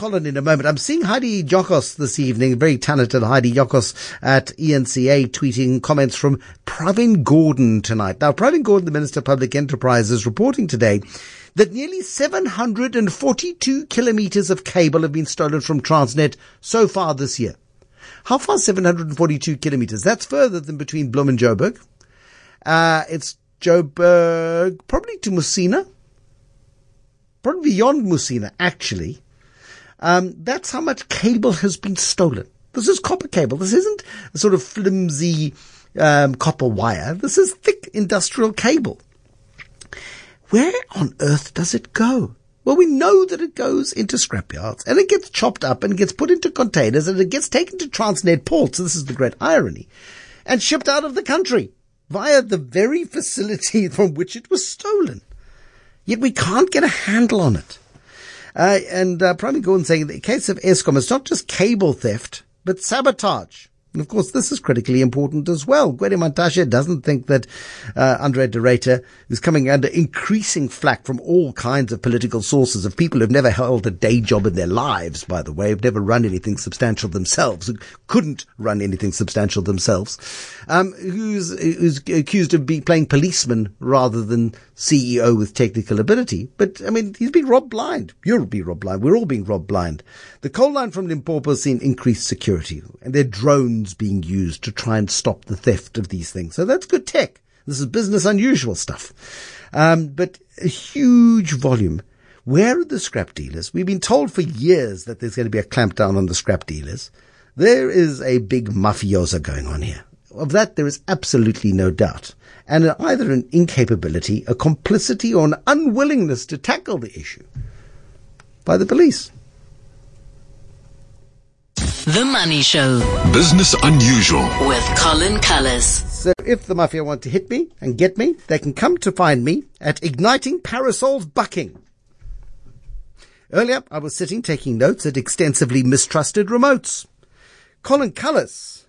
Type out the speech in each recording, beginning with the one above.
Colin in a moment. I'm seeing Heidi Giokos this evening, very talented Heidi Giokos at ENCA tweeting comments from Pravin Gordhan tonight. Now, Pravin Gordhan, the Minister of Public Enterprises, reporting today that nearly 742 kilometers of cable have been stolen from Transnet so far this year. How far 742 kilometers? That's further than between Bloem and Joburg. Uh, it's Joburg, probably to Musina. Probably beyond Musina, actually. Um, that's how much cable has been stolen. This is copper cable. This isn't a sort of flimsy um, copper wire. This is thick industrial cable. Where on earth does it go? Well, we know that it goes into scrapyards and it gets chopped up and gets put into containers and it gets taken to Transnet ports. This is the great irony and shipped out of the country via the very facility from which it was stolen. Yet we can't get a handle on it. Uh, and uh, Pravin Gordhan saying in the case of Eskom is not just cable theft, but sabotage. And of course, this is critically important as well. Gwede Mantashe doesn't think that uh, Andre de Ruyter is coming under increasing flack from all kinds of political sources of people who've never held a day job in their lives, by the way, who've never run anything substantial themselves, who couldn't run anything substantial themselves, um, who's, who's accused of being playing policeman rather than CEO with technical ability. But, I mean, he's been robbed blind. You'll be robbed blind. We're all being robbed blind. The coal line from Limpopo has seen increased security and their drones being used to try and stop the theft of these things. So that's good tech. This is business unusual stuff. Um, but a huge volume. Where are the scrap dealers? We've been told for years that there's going to be a clampdown on the scrap dealers. There is a big mafiosa going on here. Of that, there is absolutely no doubt. And either an incapability, a complicity, or an unwillingness to tackle the issue by the police. The Money Show. Business Unusual. With Colin Cullis. So if the mafia want to hit me and get me, they can come to find me at Igniting Parasols Bucking. Earlier, I was sitting taking notes at extensively mistrusted remotes. Colin Cullis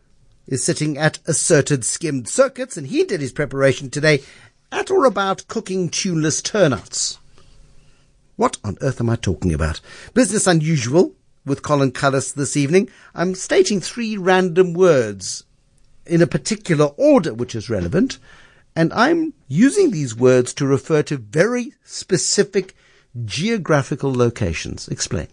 is sitting at asserted skimmed circuits, and he did his preparation today at or about cooking tuneless turnouts. What on earth am I talking about? Business unusual with Colin Cullis this evening. I'm stating three random words in a particular order which is relevant, and I'm using these words to refer to very specific geographical locations. Explain.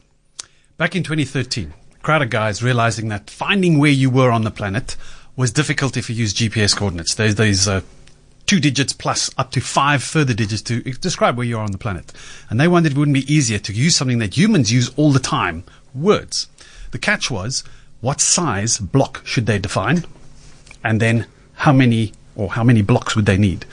Back in 2013, a crowd of guys realizing that finding where you were on the planet was difficult if you use GPS coordinates. There's these uh, two digits plus up to five further digits to describe where you are on the planet. And they wondered it wouldn't be easier to use something that humans use all the time words. The catch was what size block should they define, and then how many or how many blocks would they need.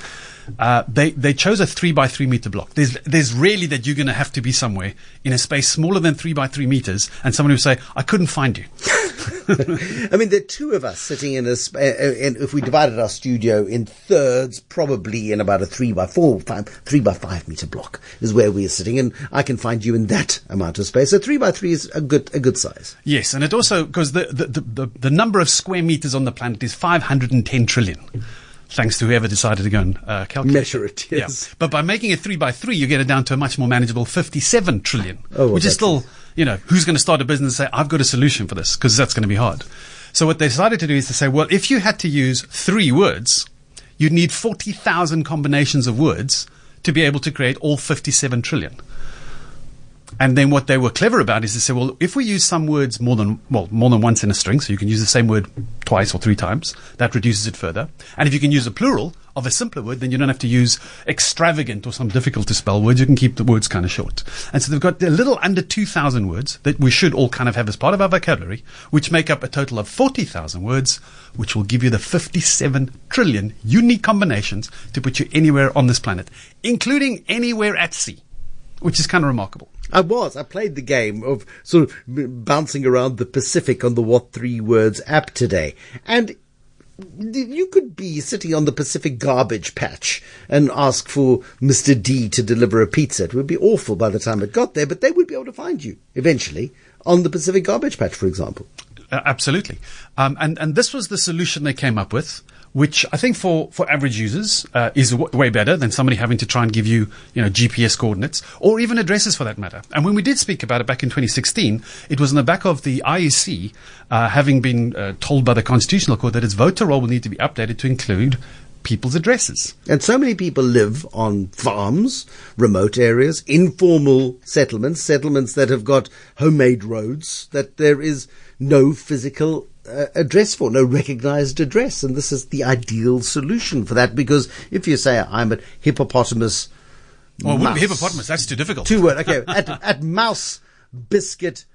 Uh, they they chose a three by three meter block. There's there's really that you're going to have to be somewhere in a space smaller than three by three meters, and someone who say I couldn't find you. I mean, there are two of us sitting in a. Sp- and if we divided our studio in thirds, probably in about a three by four, five, three by five meter block is where we are sitting, and I can find you in that amount of space. So three by three is a good a good size. Yes, and it also because the the, the the the number of square meters on the planet is 510 trillion thanks to whoever decided to go and uh, calculate. Measure it, yes. Yeah. But by making it three by three, you get it down to a much more manageable 57 trillion, Oh, well, which is still, you know, who's going to start a business and say, I've got a solution for this? Because that's going to be hard. So what they decided to do is to say, well, if you had to use three words, you'd need 40,000 combinations of words to be able to create all 57 trillion. And then what they were clever about is to say, well, if we use some words more than well more than once in a string, so you can use the same word twice or three times, that reduces it further. And if you can use a plural of a simpler word, then you don't have to use extravagant or some difficult to spell words. You can keep the words kind of short. And so they've got a little under 2,000 words that we should all kind of have as part of our vocabulary, which make up a total of 40,000 words, which will give you the 57 trillion unique combinations to put you anywhere on this planet, including anywhere at sea, which is kind of remarkable. I was. I played the game of sort of bouncing around the Pacific on the What Three Words app today. And you could be sitting on the Pacific garbage patch and ask for Mr. D to deliver a pizza. It would be awful by the time it got there, but they would be able to find you eventually on the Pacific garbage patch, for example. Uh, absolutely. Um, and, and this was the solution they came up with which I think for, for average users uh, is w- way better than somebody having to try and give you, you know, GPS coordinates or even addresses for that matter. And when we did speak about it back in 2016, it was on the back of the IEC uh, having been uh, told by the Constitutional Court that its voter roll will need to be updated to include people's addresses. And so many people live on farms, remote areas, informal settlements, settlements that have got homemade roads, that there is no physical uh, address for, no recognized address. And this is the ideal solution for that because if you say, I'm at Hippopotamus. Well, it wouldn't be Mouse," hippopotamus. That's too difficult. Two word, okay, at, at Mouse Biscuit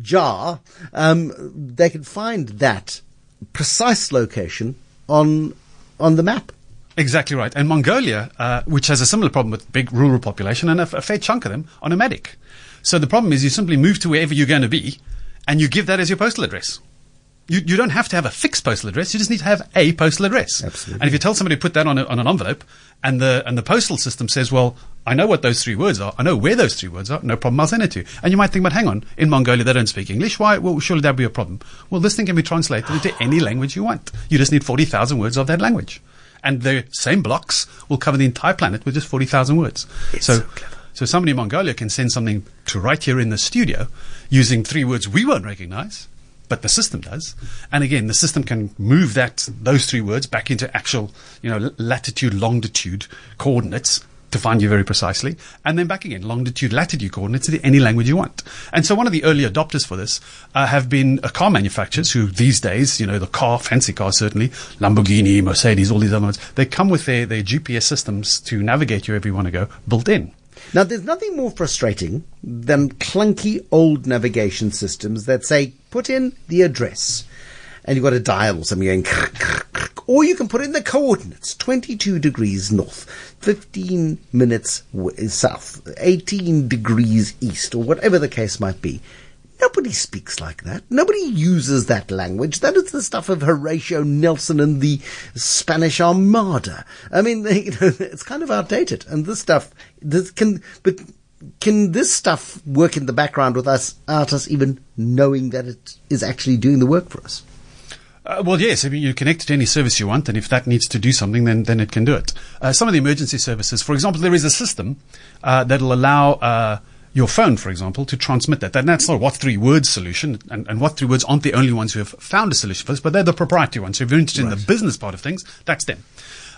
Jar, um, they can find that precise location on on the map. Exactly right. And Mongolia, uh, which has a similar problem with big rural population, and a, a fair chunk of them are nomadic. So the problem is you simply move to wherever you're going to be, and you give that as your postal address. You, you don't have to have a fixed postal address. You just need to have a postal address. Absolutely. And if you tell somebody to put that on, a, on an envelope, and the and the postal system says, "Well, I know what those three words are. I know where those three words are. No problem. I'll send it to you." And you might think, "But hang on, in Mongolia they don't speak English. Why? Well, surely that'd be a problem." Well, this thing can be translated into any language you want. You just need forty thousand words of that language, and the same blocks will cover the entire planet with just forty thousand words. so. so. So somebody in Mongolia can send something to right here in the studio using three words we won't recognize, but the system does. And again, the system can move that those three words back into actual, you know, latitude, longitude coordinates to find you very precisely, and then back again, longitude, latitude coordinates to any language you want. And so one of the early adopters for this uh, have been uh, car manufacturers who these days, you know, the car, fancy cars certainly, Lamborghini, Mercedes, all these other ones, they come with their, their GPS systems to navigate you wherever you want to go built in. Now, there's nothing more frustrating than clunky old navigation systems that say, put in the address. And you've got a dial or something going, or you can put in the coordinates 22 degrees north, 15 minutes south, 18 degrees east, or whatever the case might be. Nobody speaks like that. Nobody uses that language. That is the stuff of Horatio Nelson and the Spanish Armada. I mean, you know, it's kind of outdated. And this stuff, this can, but can this stuff work in the background with us, without us even knowing that it is actually doing the work for us? Uh, well, yes. I mean, you connect it to any service you want, and if that needs to do something, then then it can do it. Uh, some of the emergency services, for example, there is a system uh, that'll allow. Your phone, for example, to transmit that. And that's not a what three words solution, and, and what three words aren't the only ones who have found a solution for this, but they're the proprietary ones. So if you're interested in the business part of things, that's them.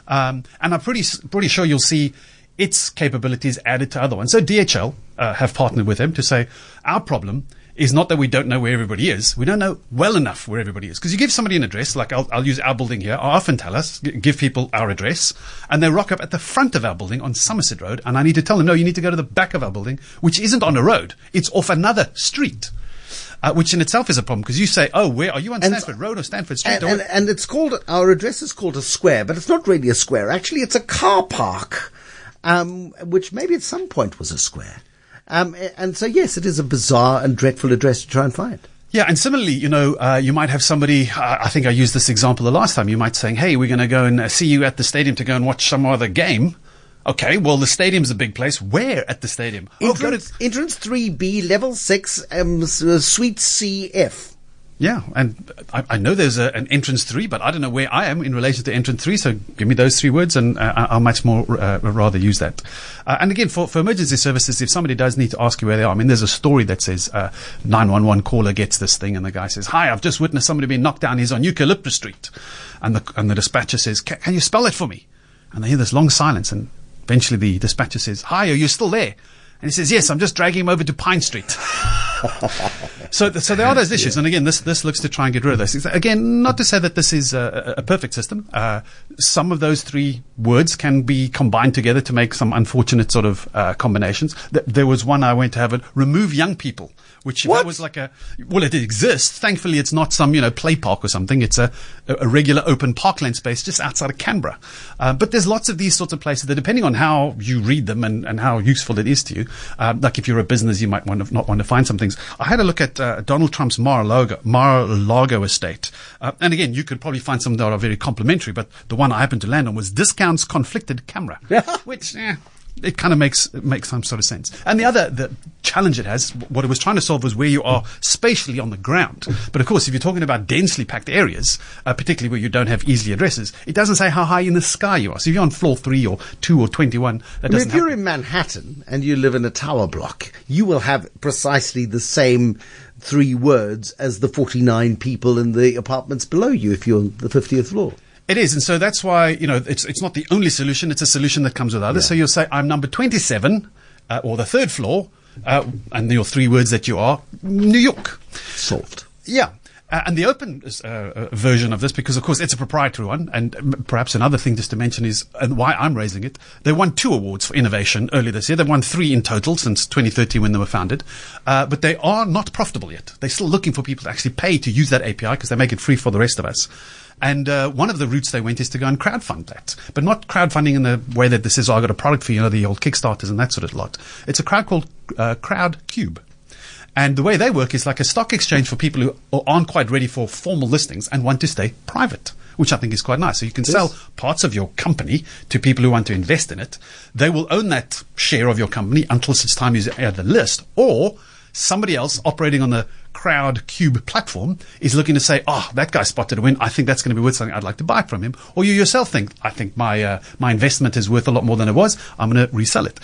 Um, and I'm pretty pretty sure you'll see its capabilities added to other ones. So DHL uh, have partnered with them to say our problem is not that we don't know where everybody is. We don't know well enough where everybody is. Because you give somebody an address, like I'll, I'll use our building here. I often tell us, give people our address, and they rock up at the front of our building on Somerset Road, and I need to tell them, no, you need to go to the back of our building, which isn't on a road. It's off another street. Uh, which in itself is a problem because you say, "Oh, where are you on And- Stanford Road or Stanford Street?" And, or and, and it's called, our address is called a square, but it's not really a square. Actually, it's a car park, um, which maybe at some point was a square. Um, and so, yes, it is a bizarre and dreadful address to try and find. Yeah, and similarly, you know, uh, you might have somebody. Uh, I think I used this example the last time. You might saying, "Hey, we're going to go and uh, see you at the stadium to go and watch some other game." Okay, well, the stadium's a big place. Where at the stadium? Oh, go Entrance, to entrance 3B, level 6, um, uh, suite CF. Yeah, and I, I know there's a, an entrance three, but I don't know where I am in relation to entrance three. So give me those three words, and uh, I'll much more uh, rather use that. Uh, and again, for, for emergency services, if somebody does need to ask you where they are, I mean, there's a story that says uh, 911 caller gets this thing, and the guy says, "Hi, I've just witnessed somebody being knocked down. He's on Eucalyptus Street," and the and the dispatcher says, "Can you spell it for me?" And they hear this long silence, and eventually the dispatcher says, "Hi, are you still there?" And he says, "Yes, I'm just dragging him over to Pine Street." So, so there are those issues, and again, this this looks to try and get rid of those. things. Again, not to say that this is a, a a perfect system. Uh, some of those three words can be combined together to make some unfortunate sort of uh, combinations. Th- there was one I went to have it remove young people, which What? that was like a well, it exists. Thankfully, it's not some you know play park or something. It's a a regular open parkland space just outside of Canberra. Uh, but there's lots of these sorts of places that, depending on how you read them and, and how useful it is to you, um, like if you're a business, you might want to not want to find some things. I had a look at uh, Donald Trump's Mar-a-Lago, Mar-a-Lago estate, uh, and again, you could probably find some that are very complimentary. But the one I happened to land on was discounts conflicted camera, which. Eh, it kind of makes it makes some sort of sense. And the other the challenge it has, what it was trying to solve was where you are spatially on the ground. But of course, if you're talking about densely packed areas, uh, particularly where you don't have easily addresses, it doesn't say how high in the sky you are. So if you're on floor three or two or twenty-one, that I mean, doesn't. if you're happen. in Manhattan and you live in a tower block, you will have precisely the same three words as the 49 people in the apartments below you if you're on the 50th floor. It is, and so that's why you know it's it's not the only solution. It's a solution that comes with others. So you'll say, "I'm number twenty-seven, uh, or the third floor," uh, and your three words that you are, New York. Solved. Yeah. Uh, and the open uh, uh, version of this, because of course it's a proprietary one, and perhaps another thing just to mention is, and why I'm raising it, they won two awards for innovation earlier this year. They've won three in total since 2013 when they were founded, uh, but they are not profitable yet. They're still looking for people to actually pay to use that API because they make it free for the rest of us. And uh, one of the routes they went is to go and crowdfund that, but not crowdfunding in the way that this is. Oh, I got a product for you, know, the old Kickstarters and that sort of lot. It's a crowd called uh, CrowdCube. And the way they work is like a stock exchange for people who aren't quite ready for formal listings and want to stay private, which I think is quite nice. So you can sell parts of your company to people who want to invest in it. They will own that share of your company until such time you add the list, or somebody else operating on the Crowd Cube platform is looking to say, "Oh, that guy spotted a win. I think that's going to be worth something. I'd like to buy from him." Or you yourself think, "I think my uh, my investment is worth a lot more than it was. I'm going to resell it."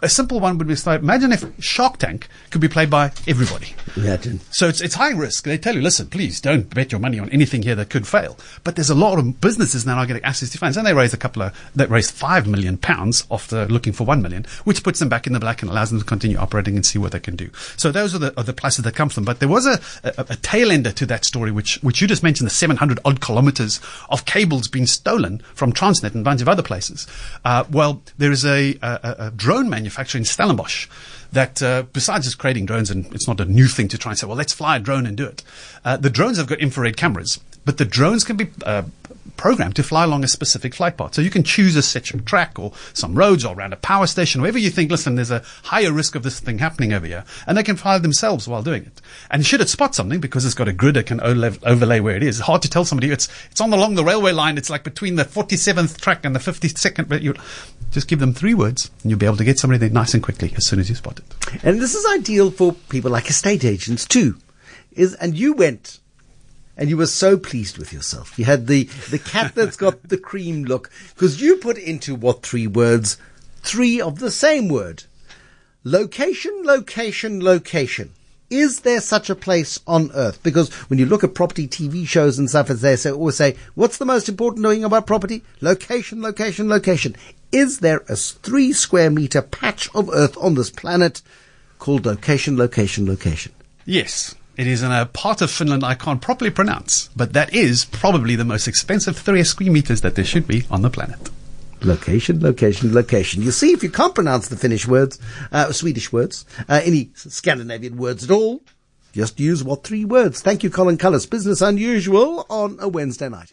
A simple one would be like, imagine if Shark Tank could be played by everybody. Imagine. So it's, it's high risk. They tell you, listen, please don't bet your money on anything here that could fail. But there's a lot of businesses now are getting access to funds, and they raised a couple of, they raised five million pounds after looking for one million, which puts them back in the black and allows them to continue operating and see what they can do. So those are the, are the pluses that come from. But there was a, a, a tail ender to that story, which, which you just mentioned, the 700 odd kilometers of cables being stolen from Transnet and a bunch of other places. Uh, well, there is a, a, a drone manufacturer in Stellenbosch that uh, besides just creating drones, and it's not a new thing to try and say, well, let's fly a drone and do it. Uh, the drones have got infrared cameras, but the drones can be uh, programmed to fly along a specific flight path. So you can choose a section track or some roads or around a power station, wherever you think, listen, there's a higher risk of this thing happening over here, and they can fly themselves while doing it. And should it spot something, because it's got a grid that can overlay, overlay where it is, it's hard to tell somebody it's it's on along the railway line. It's like between the 47th track and the 52nd. But you just give them three words, and you'll be able to get somebody there nice and quickly as soon as you spot it. And this is ideal for people like estate agents too. Is and you went and you were so pleased with yourself. You had the the cat that's got the cream look because you put into what three words? Three of the same word. Location, location, location. Is there such a place on earth? Because when you look at property TV shows and stuff, as they say, always say, what's the most important thing about property? Location, location, location. Is there a three square meter patch of earth on this planet called location, location, location? Yes. It is in a part of Finland I can't properly pronounce, but that is probably the most expensive three square meters that there should be on the planet. Location, location, location. You see, if you can't pronounce the Finnish words, uh, Swedish words, uh, any Scandinavian words at all, just use what three words. Thank you, Colin Cullis. Business Unusual on a Wednesday night.